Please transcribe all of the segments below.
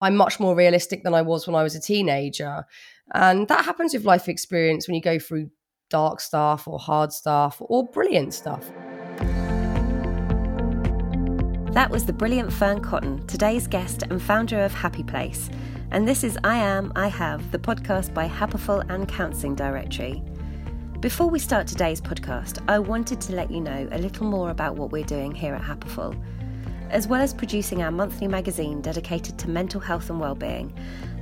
I'm much more realistic than I was when I was a teenager. And that happens with life experience when you go through dark stuff or hard stuff or brilliant stuff. That was the brilliant Fearne Cotton, today's guest and founder of Happy Place. And this is I Am, I Have, the podcast by Happiful and Counselling Directory. Before we start today's podcast, I wanted to let you know a little more about what we're doing here at Happiful. As well as producing our monthly magazine dedicated to mental health and well-being,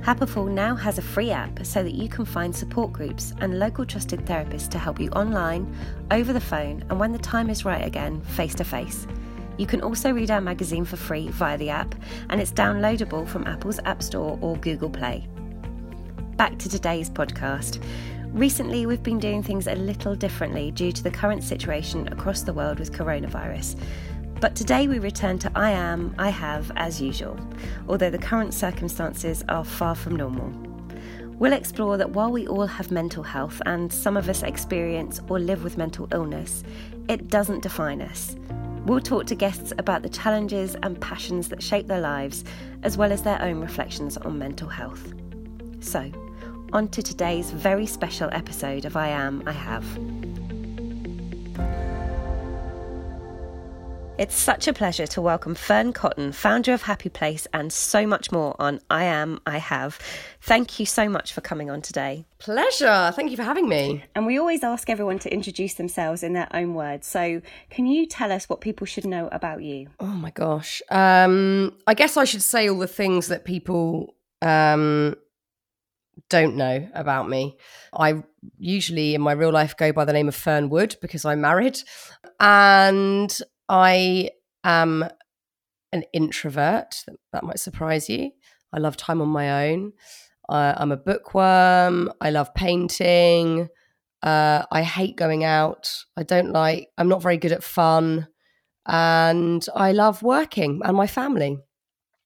Happiful now has a free app so that you can find support groups and local trusted therapists to help you online, over the phone, and when the time is right again, face to face. You can also read our magazine for free via the app, and it's downloadable from Apple's App Store or Google Play. Back to today's podcast. Recently, we've been doing things a little differently due to the current situation across the world with coronavirus. But today we return to I am, I have, as usual, although the current circumstances are far from normal. We'll explore that while we all have mental health and some of us experience or live with mental illness, it doesn't define us. We'll talk to guests about the challenges and passions that shape their lives, as well as their own reflections on mental health. So, on to today's very special episode of I Am, I Have. It's such a pleasure to welcome Fearne Cotton, founder of Happy Place, and so much more on I Am, I Have. Thank you so much for coming on today. Pleasure. Thank you for having me. And we always ask everyone to introduce themselves in their own words. So, can you tell us what people should know about you? Oh my gosh. Um, I guess I should say all the things that people um, don't know about me. I usually in my real life go by the name of Fearne Wood because I'm married. And I am an introvert. That might surprise you. I love time on my own. Uh, I'm a bookworm. I love painting. Uh, I hate going out. I don't like, I'm not very good at fun. And I love working and my family.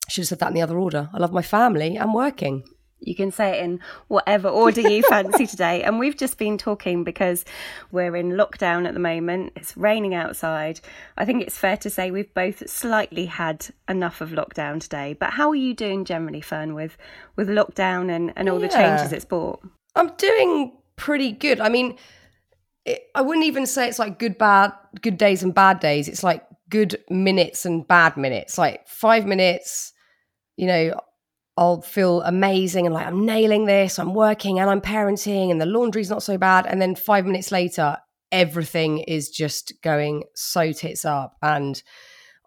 I should have said that in the other order. I love my family and working. You can say it in whatever order you fancy today. And we've just been talking because we're in lockdown at the moment. It's raining outside. I think it's fair to say we've both slightly had enough of lockdown today. But how are you doing generally, Fearne, with, with lockdown and, and all yeah. the changes it's brought? I'm doing pretty good. I mean, it, I wouldn't even say it's like good, bad, good days and bad days. It's like good minutes and bad minutes. Like five minutes, you know, I'll feel amazing and like I'm nailing this, I'm working and I'm parenting and the laundry's not so bad. And then five minutes later, everything is just going so tits up and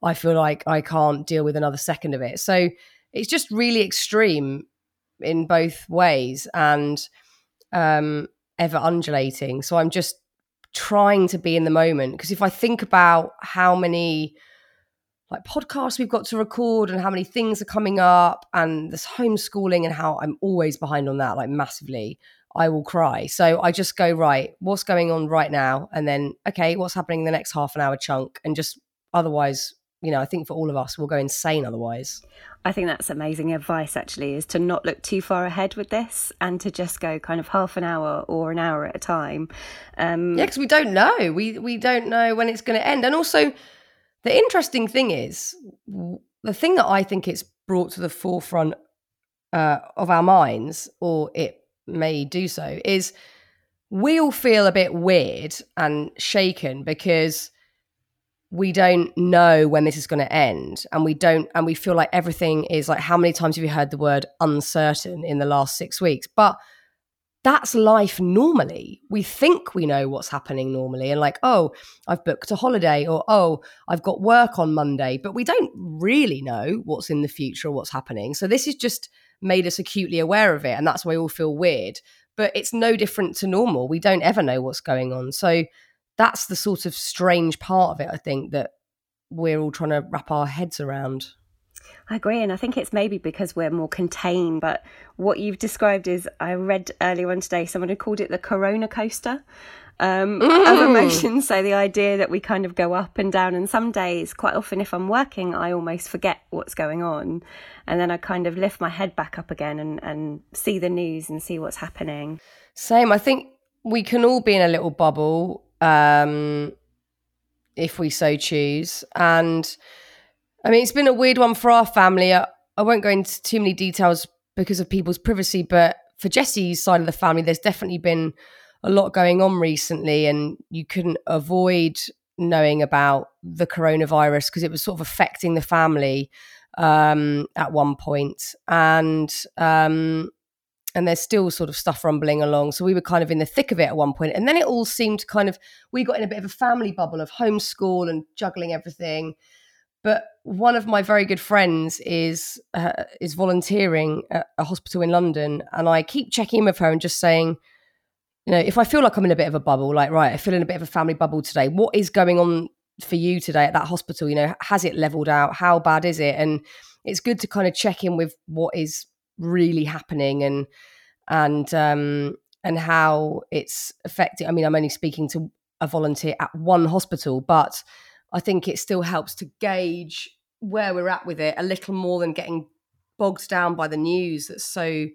I feel like I can't deal with another second of it. So it's just really extreme in both ways and um, ever undulating. So I'm just trying to be in the moment because if I think about how many like podcasts we've got to record and how many things are coming up and this homeschooling and how I'm always behind on that, like massively, I will cry. So I just go, right, what's going on right now? And then, okay, what's happening in the next half an hour chunk? And just otherwise, you know, I think for all of us, we'll go insane otherwise. I think that's amazing advice, actually, is to not look too far ahead with this and to just go kind of half an hour or an hour at a time. Um, yeah, because we don't know. We we don't know when it's going to end, and also the interesting thing is, the thing that I think it's brought to the forefront uh, of our minds, or it may do so, is we all feel a bit weird and shaken because we don't know when this is going to end and we don't and we feel like everything is like how many times have you heard the word uncertain in the last 6 weeks? But that's life normally. We think we know what's happening normally and like, oh, I've booked a holiday or oh, I've got work on Monday, but we don't really know what's in the future or what's happening. So this has just made us acutely aware of it and that's why we all feel weird. But it's no different to normal. We don't ever know what's going on. So that's the sort of strange part of it, I think, that we're all trying to wrap our heads around. I agree. And I think it's maybe because we're more contained. But what you've described is, I read earlier on today, someone who called it the corona coaster um, mm. of emotions. So the idea that we kind of go up and down. And some days, quite often, if I'm working, I almost forget what's going on. And then I kind of lift my head back up again and, and see the news and see what's happening. Same. I think we can all be in a little bubble um, if we so choose. And I mean, it's been a weird one for our family. Uh, I won't go into too many details because of people's privacy, but for Jesse's side of the family, there's definitely been a lot going on recently, and you couldn't avoid knowing about the coronavirus because it was sort of affecting the family um, at one point, and um, and there's still sort of stuff rumbling along. So we were kind of in the thick of it at one point, and then it all seemed kind of we got in a bit of a family bubble of homeschool and juggling everything. But one of my very good friends is uh, is volunteering at a hospital in London, and I keep checking in with her and just saying, you know, if I feel like I'm in a bit of a bubble, like right, I feel in a bit of a family bubble today. What is going on for you today at that hospital? You know, has it leveled out? How bad is it? And it's good to kind of check in with what is really happening and and um and how it's affecting. I mean, I'm only speaking to a volunteer at one hospital, but I think it still helps to gauge where we're at with it a little more than getting bogged down by the news that's so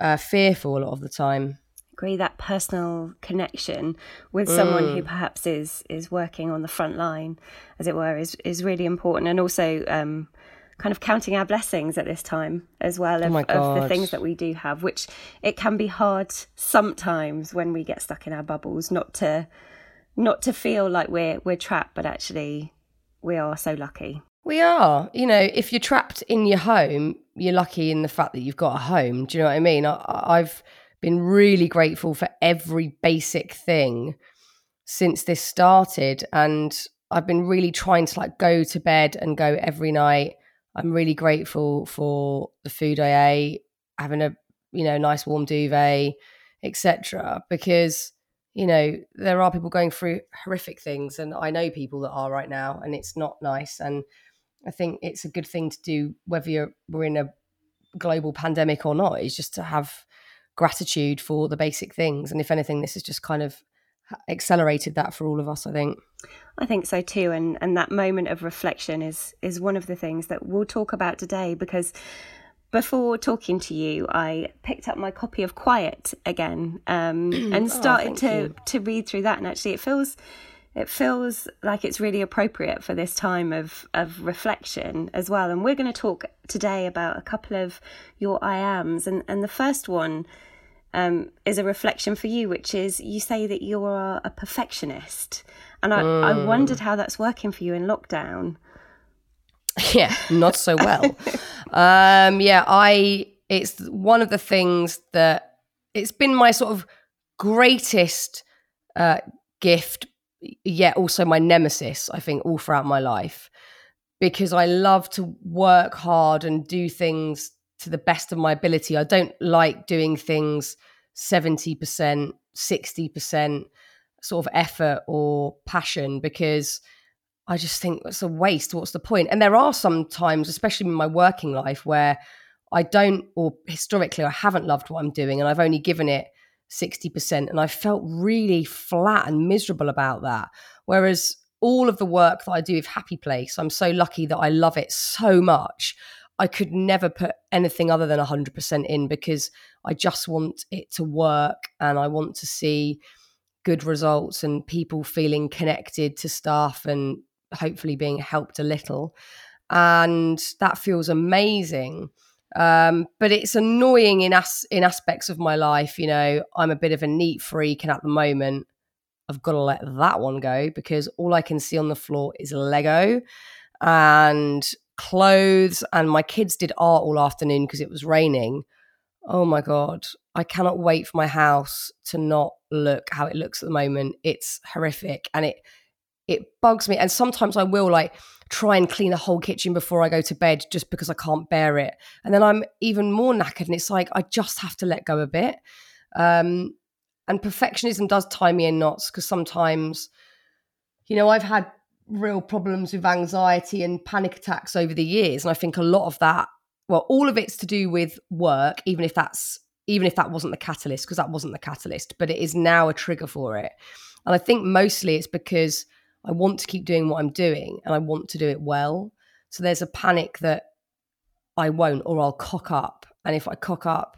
uh, fearful a lot of the time agree that personal connection with mm. someone who mm. perhaps is is working on the front line as it were is is really important and also um, kind of counting our blessings at this time as well of, oh of, the things that we do have which it can be hard sometimes when we get stuck in our bubbles not to not to feel like we're we're trapped but actually we are so lucky we are. You know, if you're trapped in your home, you're lucky in the fact that you've got a home. Do you know what I mean? I, have been really grateful for every basic thing since this started. And I've been really trying to like go to bed and go every night. I'm really grateful for the food I ate, having a, you know, nice warm duvet, etc. Because you know, there are people going through horrific things, and I know people that are right now, and it's not nice. And I think it's a good thing to do, whether you're we're in a global pandemic or not, is just to have gratitude for the basic things. And if anything, this has just kind of accelerated that for all of us. I think. I think so too, and and that moment of reflection is is one of the things that we'll talk about today because before talking to you, I picked up my copy of Quiet again um, and oh, started oh, to you. to read through that, and actually, it feels it feels like it's really appropriate for this time of, of reflection as well. And we're going to talk today about a couple of your I ams. And, and the first one um, is a reflection for you, which is you say that you're a perfectionist. And I, mm. I wondered how that's working for you in lockdown. Yeah, not so well. um, yeah, I, it's one of the things that it's been my sort of greatest uh, gift yet also my nemesis, I think, all throughout my life, because I love to work hard and do things to the best of my ability. I don't like doing things 70%, 60% sort of effort or passion because I just think it's a waste. What's the point? And there are some times, especially in my working life, where I don't, or historically, I haven't loved what I'm doing and I've only given it 60%. And I felt really flat and miserable about that. Whereas all of the work that I do with Happy Place, I'm so lucky that I love it so much. I could never put anything other than 100% in because I just want it to work and I want to see good results and people feeling connected to staff and hopefully being helped a little. And that feels amazing. Um, but it's annoying in as in aspects of my life. You know, I'm a bit of a neat freak, and at the moment, I've got to let that one go because all I can see on the floor is Lego and clothes. And my kids did art all afternoon because it was raining. Oh my god, I cannot wait for my house to not look how it looks at the moment. It's horrific, and it it bugs me. And sometimes I will like try and clean the whole kitchen before I go to bed just because I can't bear it. And then I'm even more knackered. And it's like, I just have to let go a bit. Um, and perfectionism does tie me in knots because sometimes, you know, I've had real problems with anxiety and panic attacks over the years. And I think a lot of that, well, all of it's to do with work, even if that's even if that wasn't the catalyst, because that wasn't the catalyst, but it is now a trigger for it. And I think mostly it's because I want to keep doing what I'm doing and I want to do it well. So there's a panic that I won't or I'll cock up. And if I cock up,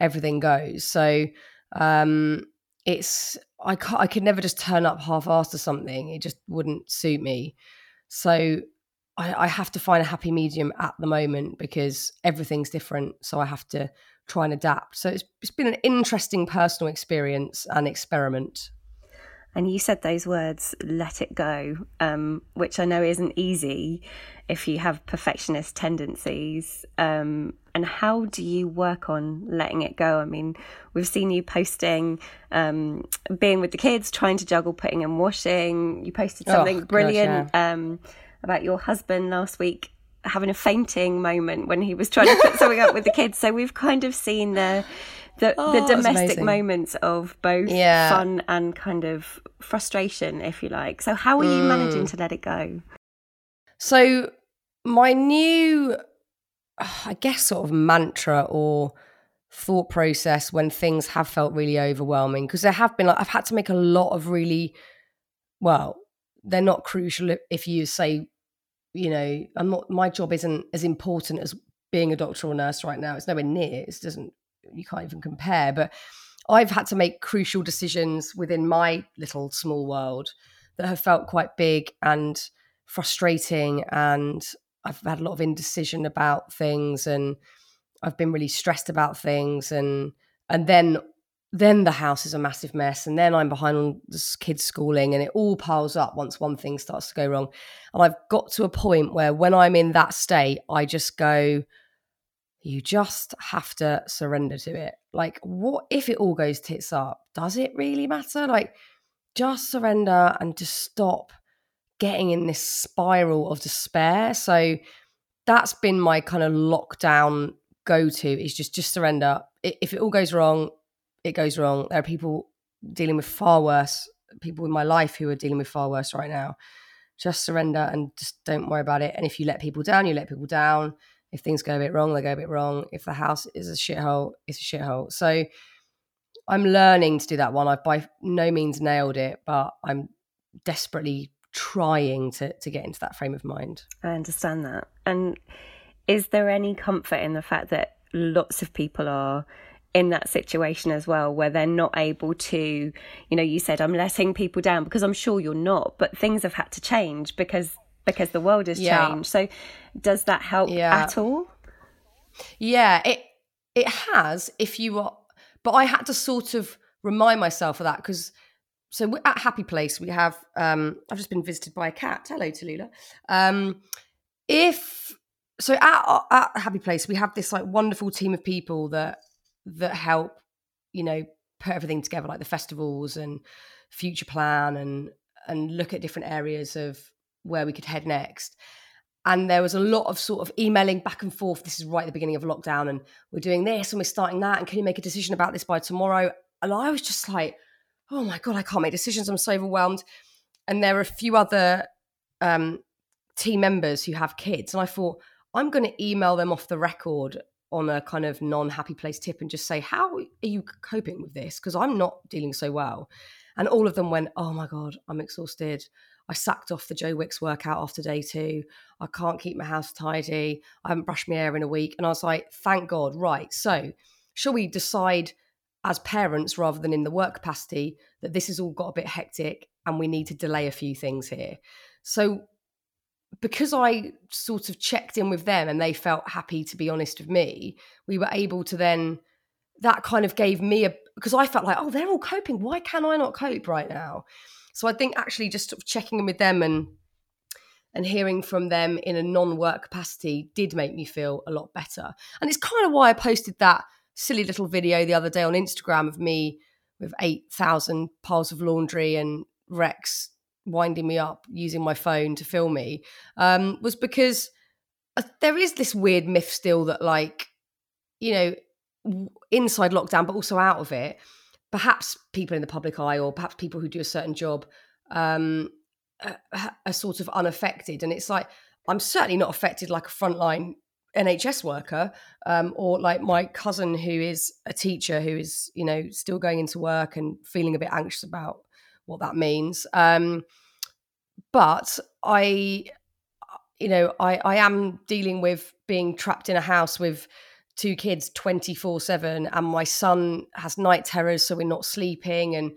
everything goes. So um, it's, I, can't, I could never just turn up half assed or something. It just wouldn't suit me. So I, I have to find a happy medium at the moment because everything's different. So I have to try and adapt. So it's, it's been an interesting personal experience and experiment. And you said those words, let it go, um, which I know isn't easy if you have perfectionist tendencies. Um, and how do you work on letting it go? I mean, we've seen you posting, um, being with the kids, trying to juggle putting and washing. You posted oh, something oh, brilliant gosh, yeah. Um, about your husband last week having a fainting moment when he was trying to put something up with the kids. So we've kind of seen the the, oh, the domestic moments of both yeah. fun and kind of frustration, if you like. So, how are you mm. managing to let it go? So, my new, I guess, sort of mantra or thought process when things have felt really overwhelming, because there have been, like, I've had to make a lot of really, well, they're not crucial if you say, you know, I'm not, my job isn't as important as being a doctor or nurse right now. It's nowhere near, it doesn't you can't even compare. But I've had to make crucial decisions within my little small world that have felt quite big and frustrating. And I've had a lot of indecision about things and I've been really stressed about things. And, and then, then the house is a massive mess. And then I'm behind on the kids' schooling and it all piles up once one thing starts to go wrong. And I've got to a point where when I'm in that state, I just go, you just have to surrender to it. Like, what if it all goes tits up? Does it really matter? Like, just surrender and just stop getting in this spiral of despair. So that's been my kind of lockdown go to is just just surrender. If it all goes wrong, it goes wrong. There are people dealing with far worse, people in my life who are dealing with far worse right now. Just surrender and just don't worry about it. And if you let people down, you let people down if things go a bit wrong, they go a bit wrong. If the house is a shithole, it's a shithole. So I'm learning to do that one. I've by no means nailed it, but I'm desperately trying to to get into that frame of mind. I understand that. And is there any comfort in the fact that lots of people are in that situation as well where they're not able to you know you said i'm letting people down because i'm sure you're not but things have had to change because because the world has yeah. changed. So does that help yeah. at all? Yeah, it it has if you are but I had to sort of remind myself of that because so at Happy Place we have um I've just been visited by a cat. Hello Tallulah. Um if so at, at Happy Place we have this like wonderful team of people that that help, you know, put everything together like the festivals and future plan and and look at different areas of where we could head next. And there was a lot of sort of emailing back and forth. This is right at the beginning of lockdown, and we're doing this and we're starting that. And can you make a decision about this by tomorrow? And I was just like, oh my God, I can't make decisions. I'm so overwhelmed. And there are a few other um, team members who have kids. And I thought, I'm going to email them off the record on a kind of non happy place tip and just say, how are you coping with this? Because I'm not dealing so well. And all of them went, oh my God, I'm exhausted. I sacked off the Joe Wicks workout after day two. I can't keep my house tidy. I haven't brushed my hair in a week. And I was like, thank God. Right. So, shall we decide as parents rather than in the work capacity that this has all got a bit hectic and we need to delay a few things here? So, because I sort of checked in with them and they felt happy to be honest with me, we were able to then, that kind of gave me a, because I felt like, oh, they're all coping. Why can I not cope right now? So I think actually just sort of checking in with them and and hearing from them in a non-work capacity did make me feel a lot better. And it's kind of why I posted that silly little video the other day on Instagram of me with 8,000 piles of laundry and Rex winding me up using my phone to film me um, was because uh, there is this weird myth still that like you know inside lockdown but also out of it perhaps people in the public eye or perhaps people who do a certain job um, are, sort of unaffected. And it's like, I'm certainly not affected like a frontline NHS worker um, or like my cousin who is a teacher who is, you know, still going into work and feeling a bit anxious about what that means. Um, but I, you know, I, I am dealing with being trapped in a house with two kids 24 7 and my son has night terrors so we're not sleeping and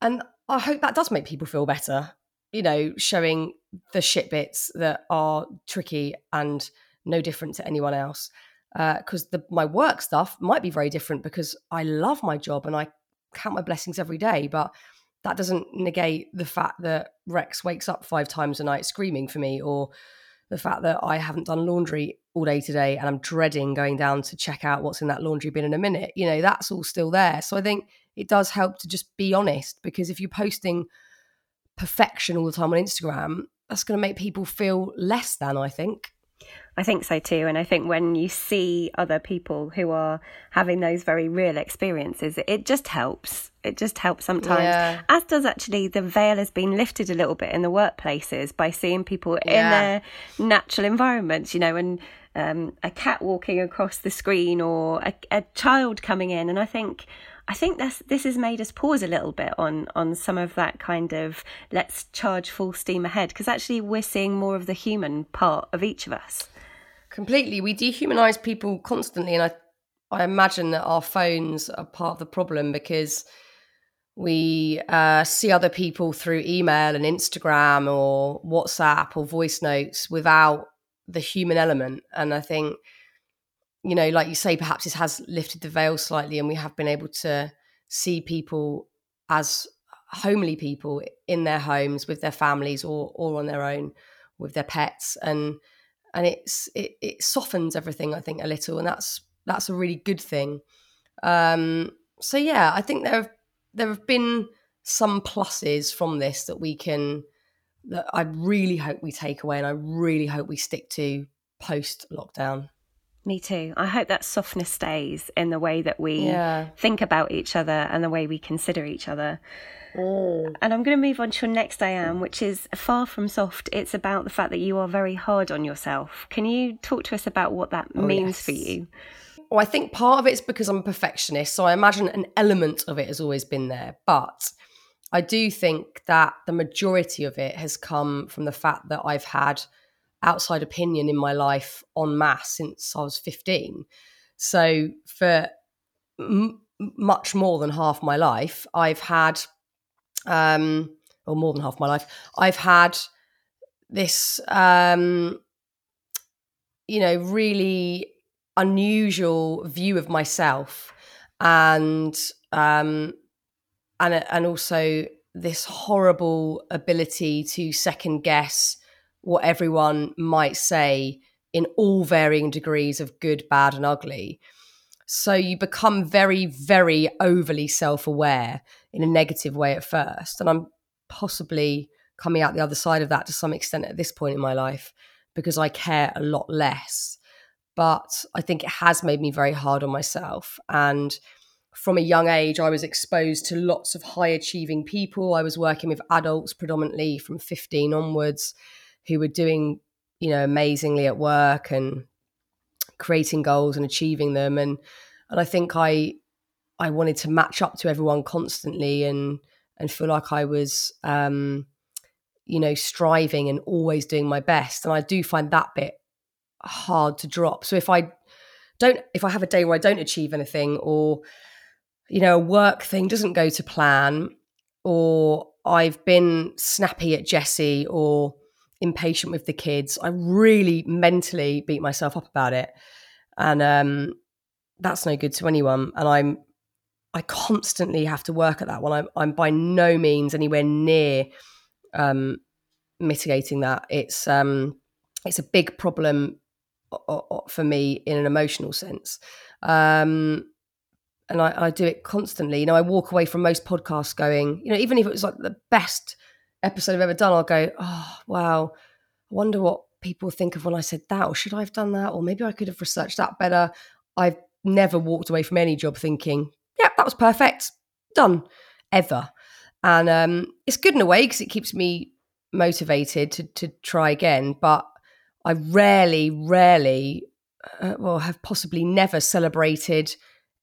and i hope that does make people feel better you know showing the shit bits that are tricky and no different to anyone else. Because uh, my work stuff might be very different because I love my job and I count my blessings every day, but that doesn't negate the fact that Rex wakes up five times a night screaming for me, or the fact that I haven't done laundry all day today and I'm dreading going down to check out what's in that laundry bin in a minute. You know, that's all still there. So I think it does help to just be honest because if you're posting perfection all the time on Instagram, that's going to make people feel less than, I think. I think so too. And I think when you see other people who are having those very real experiences, it just helps. It just helps sometimes. Yeah. As does actually the veil has been lifted a little bit in the workplaces by seeing people yeah. in their natural environments, you know, and um, a cat walking across the screen or a, a child coming in. And I think I think this this has made us pause a little bit on on some of that kind of let's charge full steam ahead because actually we're seeing more of the human part of each of us completely. We dehumanize people constantly, and I I imagine that our phones are part of the problem because we uh, see other people through email and Instagram or WhatsApp or voice notes without the human element. And I think, you know, like you say, perhaps this has lifted the veil slightly, and we have been able to see people as homely people in their homes with their families or or on their own with their pets and and it's it, it softens everything I think a little, and that's that's a really good thing. Um, so yeah, I think there have there have been some pluses from this that we can that I really hope we take away, and I really hope we stick to post lockdown. Me too. I hope that softness stays in the way that we yeah. think about each other and the way we consider each other. Mm. And I'm going to move on to your next I am, which is far from soft. It's about the fact that you are very hard on yourself. Can you talk to us about what that oh, means yes. for you? Well, I think part of it's because I'm a perfectionist. So I imagine an element of it has always been there. But I do think that the majority of it has come from the fact that I've had outside opinion in my life en masse since I was 15. So for m- much more than half my life, I've had um, or more than half my life, I've had this, um, you know, really unusual view of myself, and um, and and also this horrible ability to second guess what everyone might say in all varying degrees of good, bad, and ugly. So you become very, very overly self aware in a negative way at first. And I'm possibly coming out the other side of that to some extent at this point in my life because I care a lot less. But I think it has made me very hard on myself. And from a young age, I was exposed to lots of high achieving people. I was working with adults predominantly from 15 onwards who were doing, you know, amazingly at work and creating goals and achieving them. And and I think I I wanted to match up to everyone constantly and and feel like I was um you know striving and always doing my best. And I do find that bit hard to drop. So if I don't if I have a day where I don't achieve anything or you know a work thing doesn't go to plan or I've been snappy at Jesse or impatient with the kids. I really mentally beat myself up about it. And um, that's no good to anyone. And I'm, I constantly have to work at that one. I'm, I'm by no means anywhere near um, mitigating that. It's, um, it's a big problem for me in an emotional sense. Um, and I, I, do it constantly. You know, I walk away from most podcasts going, you know, even if it was like the best episode I've ever done, I'll go, oh, wow, I wonder what people think of when I said that, or should I have done that? Or maybe I could have researched that better. I've never walked away from any job thinking, yeah, that was perfect, done, ever. And um, it's good in a way because it keeps me motivated to, to try again. But I rarely, rarely, uh, well, have possibly never celebrated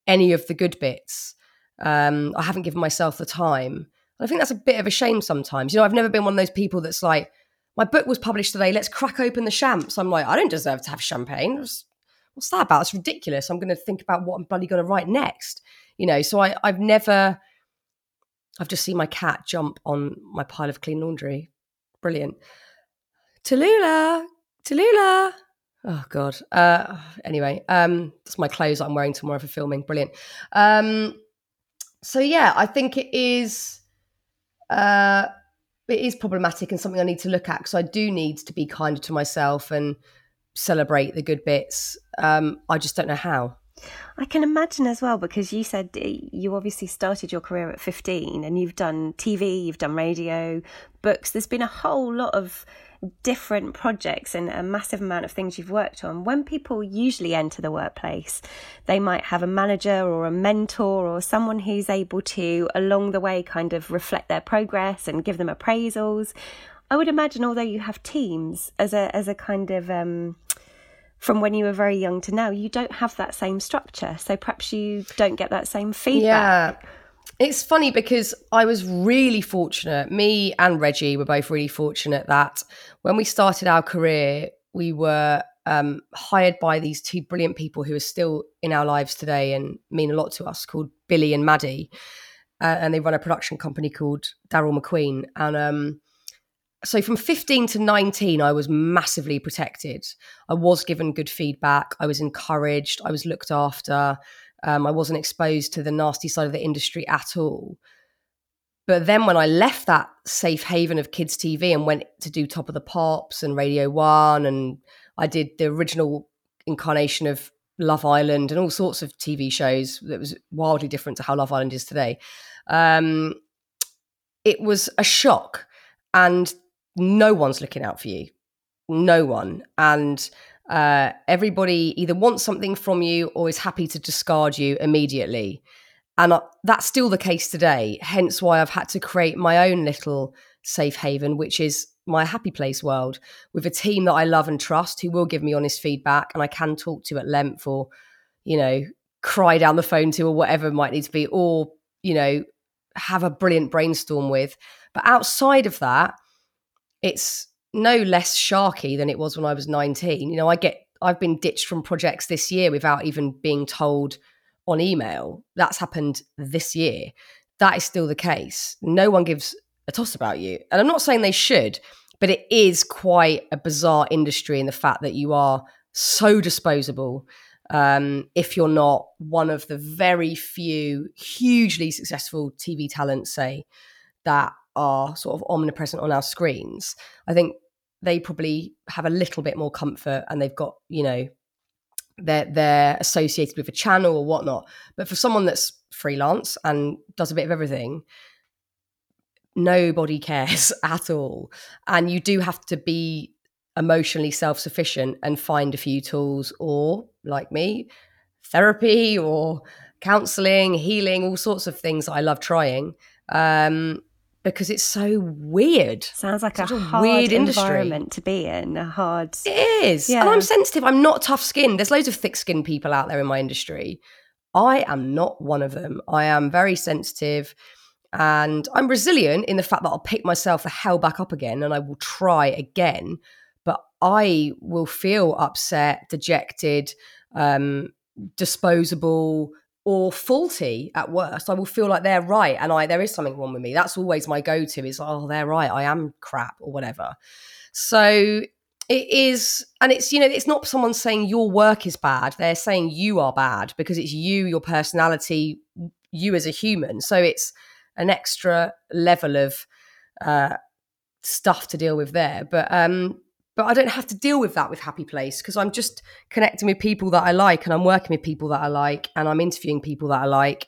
any of the good bits. Um, I haven't given myself the time. I think that's a bit of a shame sometimes. You know, I've never been one of those people that's like, my book was published today. Let's crack open the champs. I'm like, I don't deserve to have champagne. What's, what's that about? It's ridiculous. I'm going to think about what I'm bloody going to write next. You know, so I, I've never, I've just seen my cat jump on my pile of clean laundry. Brilliant. Tallulah, Tallulah. Oh God. Uh, anyway, um, that's my clothes I'm wearing tomorrow for filming. Brilliant. Um, so yeah, I think it is. Uh, it is problematic and something I need to look at because I do need to be kinder to myself and celebrate the good bits. Um, I just don't know how. I can imagine as well because you said you obviously started your career at 15 and you've done TV, you've done radio, books. There's been a whole lot of different projects and a massive amount of things you've worked on. When people usually enter the workplace, they might have a manager or a mentor or someone who's able to, along the way, kind of reflect their progress and give them appraisals. I would imagine, although you have teams as a as a kind of um, from when you were very young to now, you don't have that same structure. So perhaps you don't get that same feedback. Yeah. It's funny because I was really fortunate. Me and Reggie were both really fortunate that when we started our career, we were um, hired by these two brilliant people who are still in our lives today and mean a lot to us, called Billy and Maddie. Uh, and they run a production company called Darrall Macqueen. And um, so from 15 to 19 i was massively protected i was given good feedback i was encouraged i was looked after um, i wasn't exposed to the nasty side of the industry at all but then when i left that safe haven of kids tv and went to do top of the pops and radio one and i did the original incarnation of love island and all sorts of tv shows that was wildly different to how love island is today um, it was a shock and no one's looking out for you. No one. And uh, everybody either wants something from you or is happy to discard you immediately. And uh, that's still the case today. Hence why I've had to create my own little safe haven, which is my happy place world with a team that I love and trust who will give me honest feedback and I can talk to at length or, you know, cry down the phone to or whatever might need to be, or, you know, have a brilliant brainstorm with. But outside of that, it's no less sharky than it was when I was 19. You know, I get I've been ditched from projects this year without even being told on email. That's happened this year. That is still the case. No one gives a toss about you. And I'm not saying they should, but it is quite a bizarre industry in the fact that you are so disposable. Um, if you're not one of the very few hugely successful TV talents, say, that are sort of omnipresent on our screens, I think they probably have a little bit more comfort and they've got, you know, they're they're associated with a channel or whatnot. But for someone that's freelance and does a bit of everything, nobody cares at all. And you do have to be emotionally self-sufficient and find a few tools or like me, therapy or counseling, healing, all sorts of things I love trying. Um, because it's so weird. Sounds like a, hard weird environment industry. to be in. A hard. It is. Yeah. And I'm sensitive. I'm not tough skinned. There's loads of thick skinned people out there in my industry. I am not one of them. I am very sensitive and I'm resilient in the fact that I'll pick myself the hell back up again and I will try again. But I will feel upset, dejected, um, disposable, or faulty at worst. I will feel like they're right and I there is something wrong with me. That's always my go-to is oh they're right. I am crap or whatever. So it is and it's you know it's not someone saying your work is bad. They're saying you are bad because it's you, your personality, you as a human. So it's an extra level of uh stuff to deal with there. But um but I don't have to deal with that with Happy Place because I'm just connecting with people that I like and I'm working with people that I like and I'm interviewing people that I like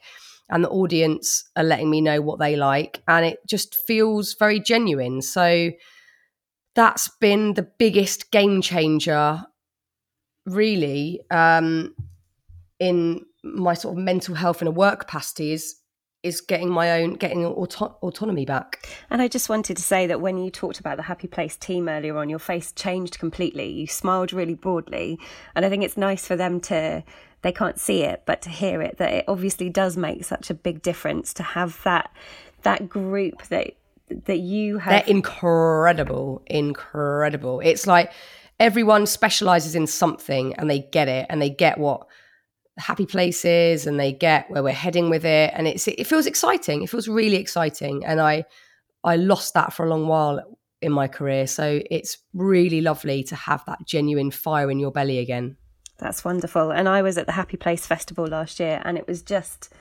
and the audience are letting me know what they like and it just feels very genuine. So that's been the biggest game changer really um, in my sort of mental health in a work capacity is is getting my own getting auto- autonomy back. And i just wanted to say that when you talked about the happy place team earlier on your face changed completely. You smiled really broadly. And i think it's nice for them to they can't see it but to hear it that it obviously does make such a big difference to have that that group that that you have. They're incredible incredible. It's like everyone specializes in something and they get it and they get what happy places and they get where we're heading with it and it's it feels exciting it feels really exciting and i i lost that for a long while in my career. So it's really lovely to have that genuine fire in your belly again. That's wonderful. And I was at the Happy Place Festival last year and it was just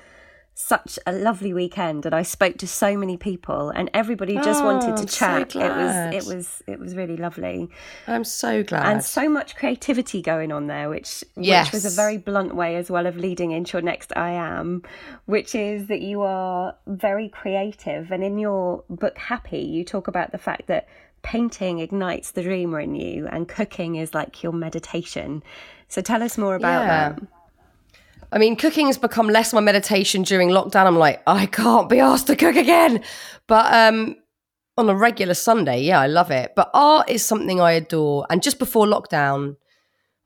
such a lovely weekend and I spoke to so many people and everybody just oh, wanted to oh, chat. So it was it was it was really lovely. I'm so glad. And so much creativity going on there which yes. which was a very blunt way as well of leading into your next I am which is that you are very creative and in your book Happy you talk about the fact that painting ignites the dreamer in you and cooking is like your meditation. So tell us more about yeah. that. I mean, cooking has become less my meditation during lockdown. I'm like, I can't be asked to cook again. But um, on a regular Sunday, yeah, I love it. But art is something I adore. And just before lockdown,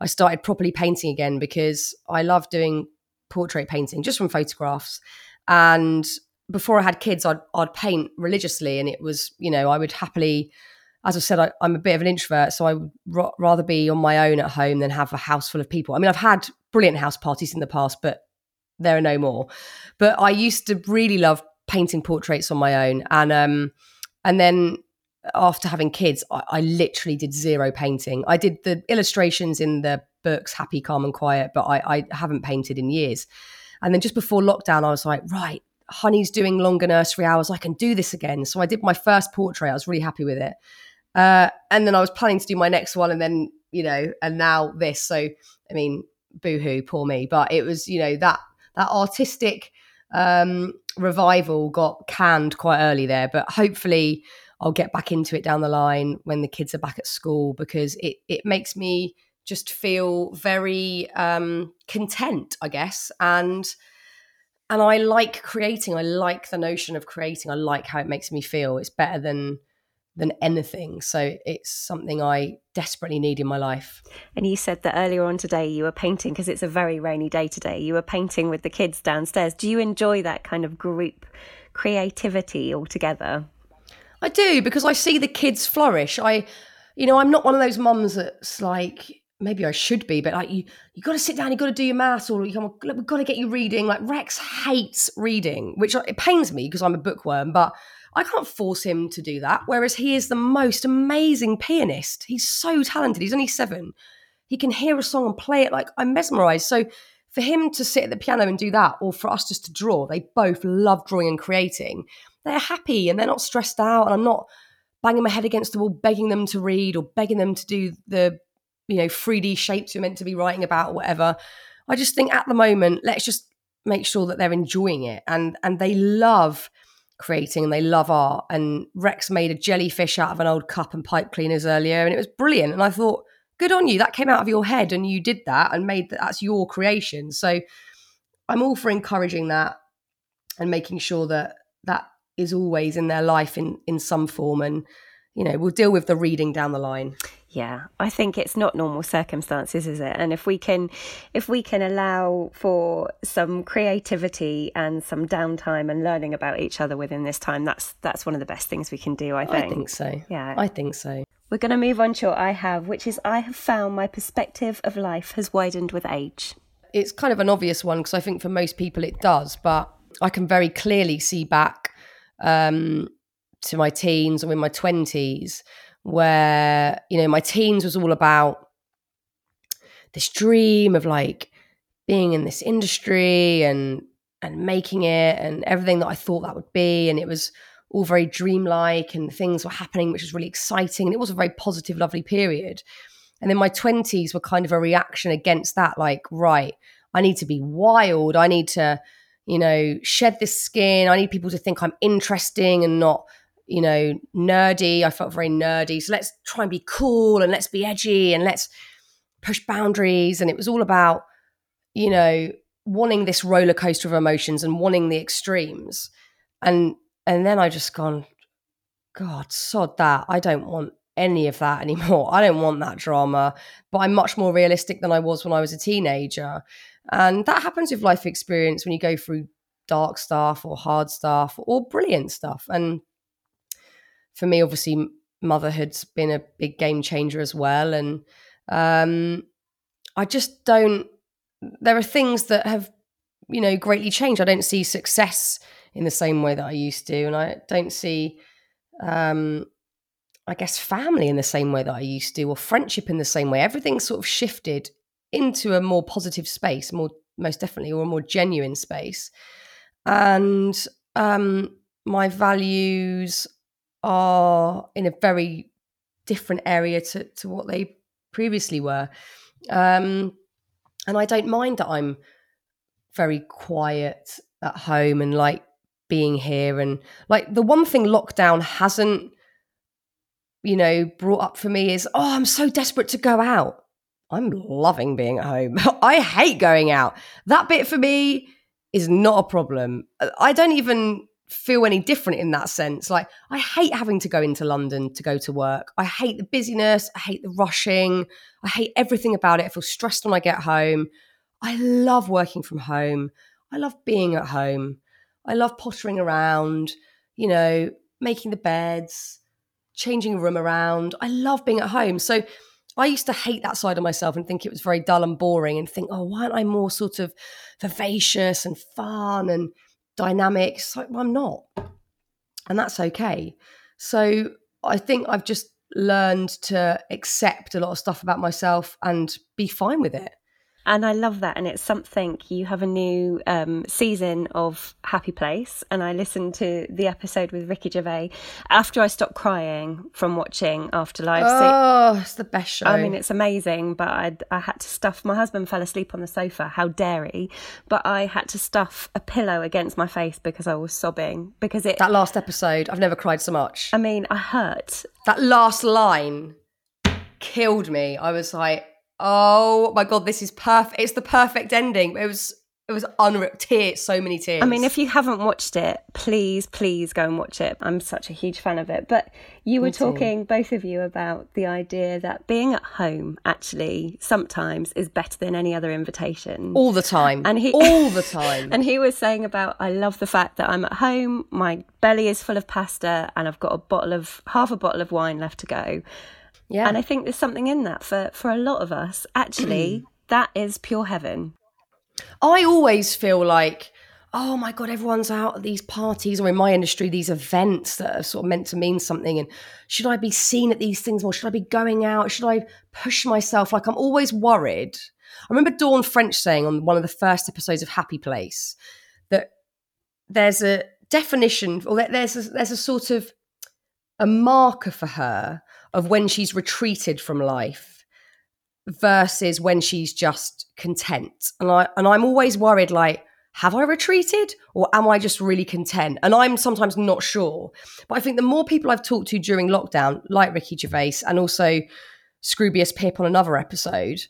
I started properly painting again because I love doing portrait painting just from photographs. And before I had kids, I'd, I'd paint religiously. And it was, you know, I would happily as I said, I, am a bit of an introvert, so I would r- rather be on my own at home than have a house full of people. I mean, I've had brilliant house parties in the past, but there are no more. But I used to really love painting portraits on my own, and um, and then after having kids, I, I literally did zero painting. I did the illustrations in the books, Happy, Calm, and Quiet, but I, I haven't painted in years. And then just before lockdown, I was like, right, Honey's doing longer nursery hours. I can do this again. So I did my first portrait. I was really happy with it. Uh, and then I was planning to do my next one, and then you know, and now this. So I mean, boohoo, poor me. But it was you know that that artistic um, revival got canned quite early there. But hopefully, I'll get back into it down the line when the kids are back at school because it it makes me just feel very um, content, I guess, and and I like creating. I like the notion of creating. I like how it makes me feel. It's better than than anything. So it's something I desperately need in my life. And you said that earlier on today you were painting because it's a very rainy day today. You were painting with the kids downstairs. Do you enjoy that kind of group creativity altogether? I do because I see the kids flourish. I, you know, I'm not one of those mums that's like, maybe I should be, but like you, you got to sit down, you got to do your maths, or you come, we've got to get you reading. Like Rex hates reading, which it pains me because I'm a bookworm, but I can't force him to do that. Whereas he is the most amazing pianist. He's so talented. He's only seven. He can hear a song and play it like I'm mesmerized. So for him to sit at the piano and do that, or for us just to draw, they both love drawing and creating. They're happy and they're not stressed out. And I'm not banging my head against the wall, begging them to read or begging them to do the, you know, 3D shapes you're meant to be writing about or whatever. I just think at the moment, let's just make sure that they're enjoying it and and they love creating and they love art. And Rex made a jellyfish out of an old cup and pipe cleaners earlier, and it was brilliant. And I thought, good on you. That came out of your head, and you did that and made that. That's your creation. So I'm all for encouraging that and making sure that that is always in their life in in some form. And you know, we'll deal with the reading down the line. Yeah, I think it's not normal circumstances, is it? And if we can, if we can allow for some creativity and some downtime and learning about each other within this time, that's that's one of the best things we can do. I think. I think so. Yeah, I think so. We're going to move on to I have, which is I have found my perspective of life has widened with age. It's kind of an obvious one because I think for most people it does, but I can very clearly see back um, to my teens or in my twenties where you know my teens was all about this dream of like being in this industry and and making it and everything that I thought that would be. And it was all very dreamlike and things were happening which was really exciting. And it was a very positive lovely period. And then my 20s were kind of a reaction against that like right I need to be wild. I need to you know shed this skin. I need people to think I'm interesting and not you know, nerdy. I felt very nerdy. So let's try and be cool and let's be edgy and let's push boundaries. And it was all about, you know, wanting this roller coaster of emotions and wanting the extremes. And and then I just gone, God, sod that. I don't want any of that anymore. I don't want that drama. But I'm much more realistic than I was when I was a teenager. And that happens with life experience when you go through dark stuff or hard stuff or brilliant stuff. And for me, obviously, motherhood's been a big game changer as well. And um, I just don't, there are things that have, you know, greatly changed. I don't see success in the same way that I used to. And I don't see, um, I guess, family in the same way that I used to, or friendship in the same way. Everything sort of shifted into a more positive space, more most definitely, or a more genuine space. And um, my values are in a very different area to, to what they previously were. Um, and I don't mind that I'm very quiet at home and like being here. And like the one thing lockdown hasn't, you know, brought up for me is, oh, I'm so desperate to go out. I'm loving being at home. I hate going out. That bit for me is not a problem. I don't even feel any different in that sense. Like, I hate having to go into London to go to work. I hate the busyness. I hate the rushing. I hate everything about it. I feel stressed when I get home. I love working from home. I love being at home. I love pottering around, you know, making the beds, changing a room around. I love being at home. So I used to hate that side of myself and think it was very dull and boring and think, oh, why aren't I more sort of vivacious and fun and dynamic? It's like, well, I'm not. And that's okay. So I think I've just learned to accept a lot of stuff about myself and be fine with it. And I love that. And it's something you have a new um, season of Happy Place. And I listened to the episode with Ricky Gervais after I stopped crying from watching Afterlife. Oh, so, it's the best show. I mean, it's amazing. But I, I had to stuff, my husband fell asleep on the sofa. How dare he? But I had to stuff a pillow against my face because I was sobbing. Because it. That last episode, I've never cried so much. I mean, I hurt. That last line killed me. I was like, Oh my god, this is perfect. It's the perfect ending. It was it was unreal. Tears, so many tears. I mean, if you haven't watched it, please, please go and watch it. I'm such a huge fan of it. But you were talking, both of you, about the idea that being at home actually sometimes is better than any other invitation. All the time. And he all the time. and he was saying about I love the fact that I'm at home, my belly is full of pasta, and I've got a bottle of half a bottle of wine left to go. Yeah. And I think there's something in that for, for a lot of us. Actually, mm. that is pure heaven. I always feel like, oh my God, everyone's out at these parties or in my industry, these events that are sort of meant to mean something. And should I be seen at these things more? Should I be going out? Should I push myself? Like I'm always worried. I remember Dawn French saying on one of the first episodes of Happy Place that there's a definition or there's a, there's a sort of a marker for her of when she's retreated from life versus when she's just content. And I and I'm always worried like have I retreated or am I just really content? And I'm sometimes not sure. But I think the more people I've talked to during lockdown, like Ricky Gervais and also Scroobius Pip on another episode,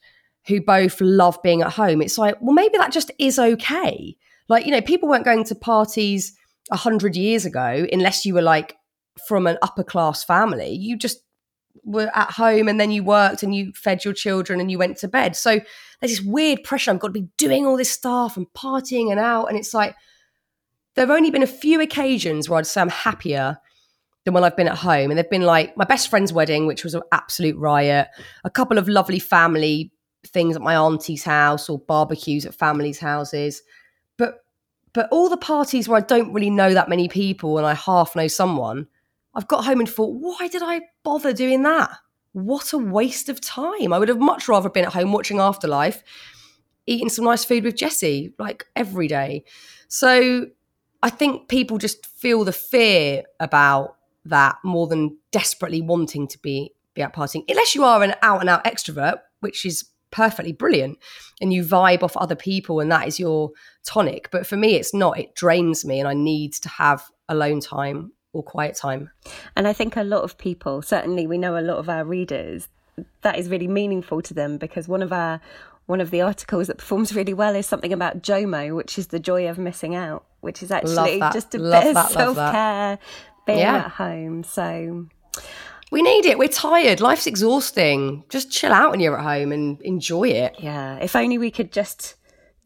who both love being at home, it's like, well, maybe that just is okay. Like, you know, people weren't going to parties a hundred years ago unless you were like from an upper class family. You just were at home and then you worked and you fed your children and you went to bed. So there's this weird pressure. I've got to be doing all this stuff and partying and out. And it's like, there have only been a few occasions where I'd say I'm happier than when I've been at home. And they've been like my best friend's wedding, which was an absolute riot, a couple of lovely family things at my auntie's house or barbecues at families' houses. But but all the parties where I don't really know that many people and I half know someone, I've got home and thought, why did I bother doing that? What a waste of time. I would have much rather been at home watching Afterlife, eating some nice food with Jesse, like every day. So I think people just feel the fear about that more than desperately wanting to be be out partying. Unless you are an out and out extrovert, which is perfectly brilliant, and you vibe off other people and that is your tonic. But for me, it's not. It drains me, and I need to have alone time or quiet time. And I think a lot of people, certainly we know a lot of our readers, that is really meaningful to them because one of our one of the articles that performs really well is something about JOMO, which is the joy of missing out, which is actually just a love bit that, of self care, being yeah. at home. So we need it. We're tired. Life's exhausting. Just chill out when you're at home and enjoy it. Yeah. If only we could just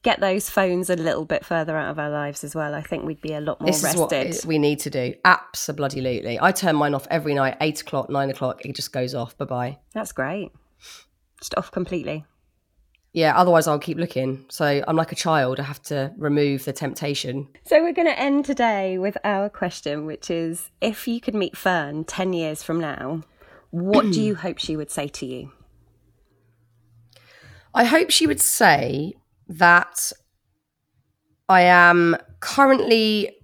get those phones a little bit further out of our lives as well, I think we'd be a lot more this rested. Is what we need to do. Absolutely. I turn mine off every night, eight o'clock, nine o'clock. It just goes off. Bye bye. That's great. Just off completely. Yeah, otherwise I'll keep looking. So I'm like a child. I have to remove the temptation. So we're going to end today with our question, which is if you could meet Fearne 10 years from now, what do you hope she would say to you? I hope she would say that I am currently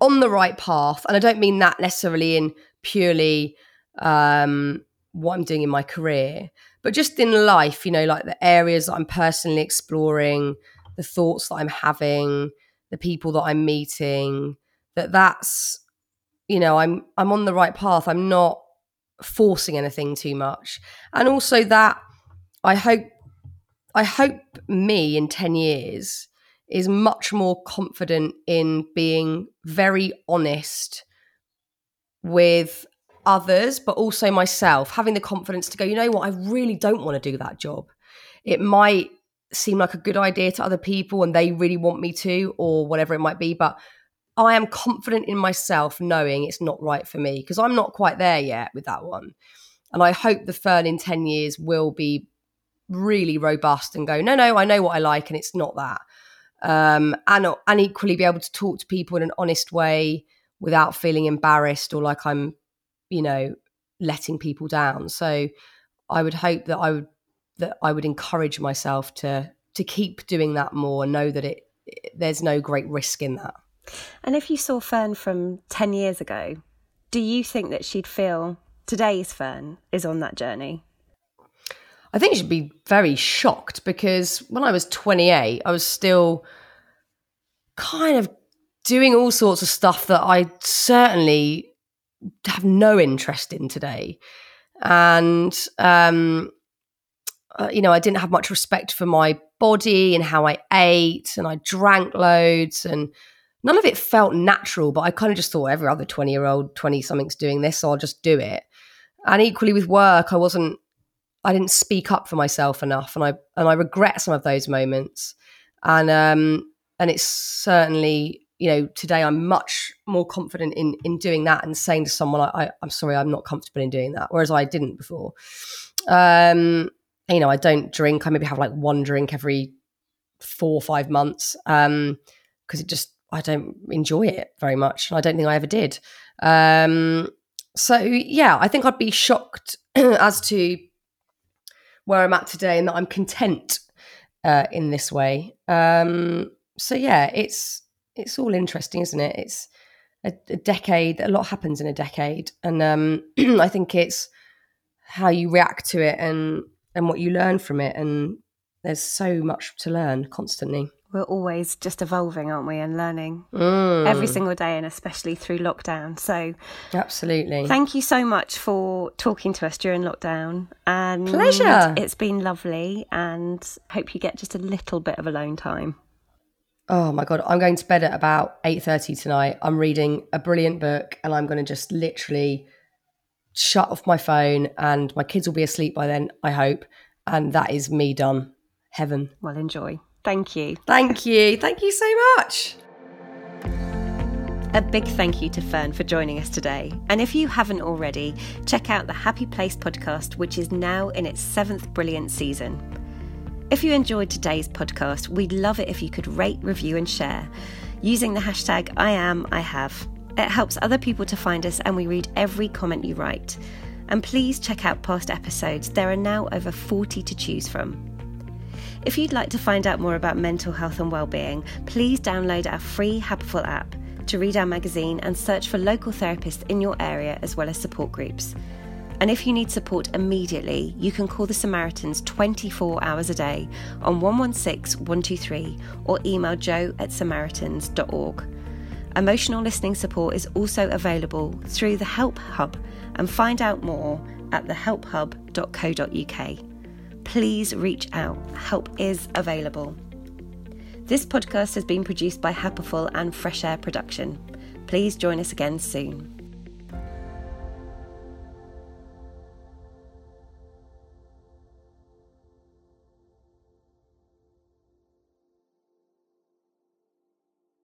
on the right path. And I don't mean that necessarily in purely um, what I'm doing in my career, but just in life, you know, like the areas that I'm personally exploring, the thoughts that I'm having, the people that I'm meeting, that that's, you know, I'm I'm on the right path. I'm not forcing anything too much. And also that I hope I hope me in 10 years is much more confident in being very honest with others, but also myself, having the confidence to go, you know what, I really don't want to do that job. It might seem like a good idea to other people and they really want me to, or whatever it might be, but I am confident in myself knowing it's not right for me because I'm not quite there yet with that one. And I hope the Fearne in 10 years will be really robust and go, no, no, I know what I like and it's not that um, and and equally be able to talk to people in an honest way without feeling embarrassed or like I'm, you know, letting people down. So I would hope that I would that I would encourage myself to to keep doing that more and know that it, it there's no great risk in that. And if you saw Fearne from 10 years ago, do you think that she'd feel today's Fearne is on that journey? I think you should be very shocked because when I was 28, I was still kind of doing all sorts of stuff that I certainly have no interest in today. And, um, uh, you know, I didn't have much respect for my body and how I ate, and I drank loads, and none of it felt natural. But I kind of just thought every other 20 year old, 20 something's doing this, so I'll just do it. And equally with work, I wasn't I didn't speak up for myself enough, and I and I regret some of those moments. And um, and it's certainly you know today I'm much more confident in in doing that and saying to someone I, I am sorry I'm not comfortable in doing that, whereas I didn't before. Um, you know I don't drink. I maybe have like one drink every four or five months um because it just I don't enjoy it very much. I don't think I ever did. Um, so yeah, I think I'd be shocked as to where I'm at today and that I'm content uh, in this way. Um, so yeah, it's it's all interesting, isn't it? It's a, a decade. A lot happens in a decade, and um, I think it's how you react to it and and what you learn from it. And there's so much to learn constantly we're always just evolving, aren't we, and learning mm. every single day, and especially through lockdown. So, absolutely. Thank you so much for talking to us during lockdown. And pleasure. It's been lovely, and hope you get just a little bit of alone time. Oh my god, I'm going to bed at about eight thirty tonight. I'm reading a brilliant book, and I'm going to just literally shut off my phone, and my kids will be asleep by then. I hope, and that is me done. Heaven. Well, enjoy. Thank you. Thank you. Thank you so much. A big thank you to Fearne for joining us today. And if you haven't already, check out the Happy Place podcast, which is now in its seventh brilliant season. If you enjoyed today's podcast, we'd love it if you could rate, review, and share using the hashtag I am, I have. It helps other people to find us, and we read every comment you write. And please check out past episodes, there are now over 40 to choose from. If you'd like to find out more about mental health and well-being, please download our free Happiful app to read our magazine and search for local therapists in your area as well as support groups. And if you need support immediately, you can call the Samaritans 24 hours a day on 116 123 or email jo at samaritans.org. Emotional listening support is also available through the Help Hub and find out more at thehelphub.co.uk please reach out. Help is available. This podcast has been produced by Happiful and Fresh Air Production. Please join us again soon.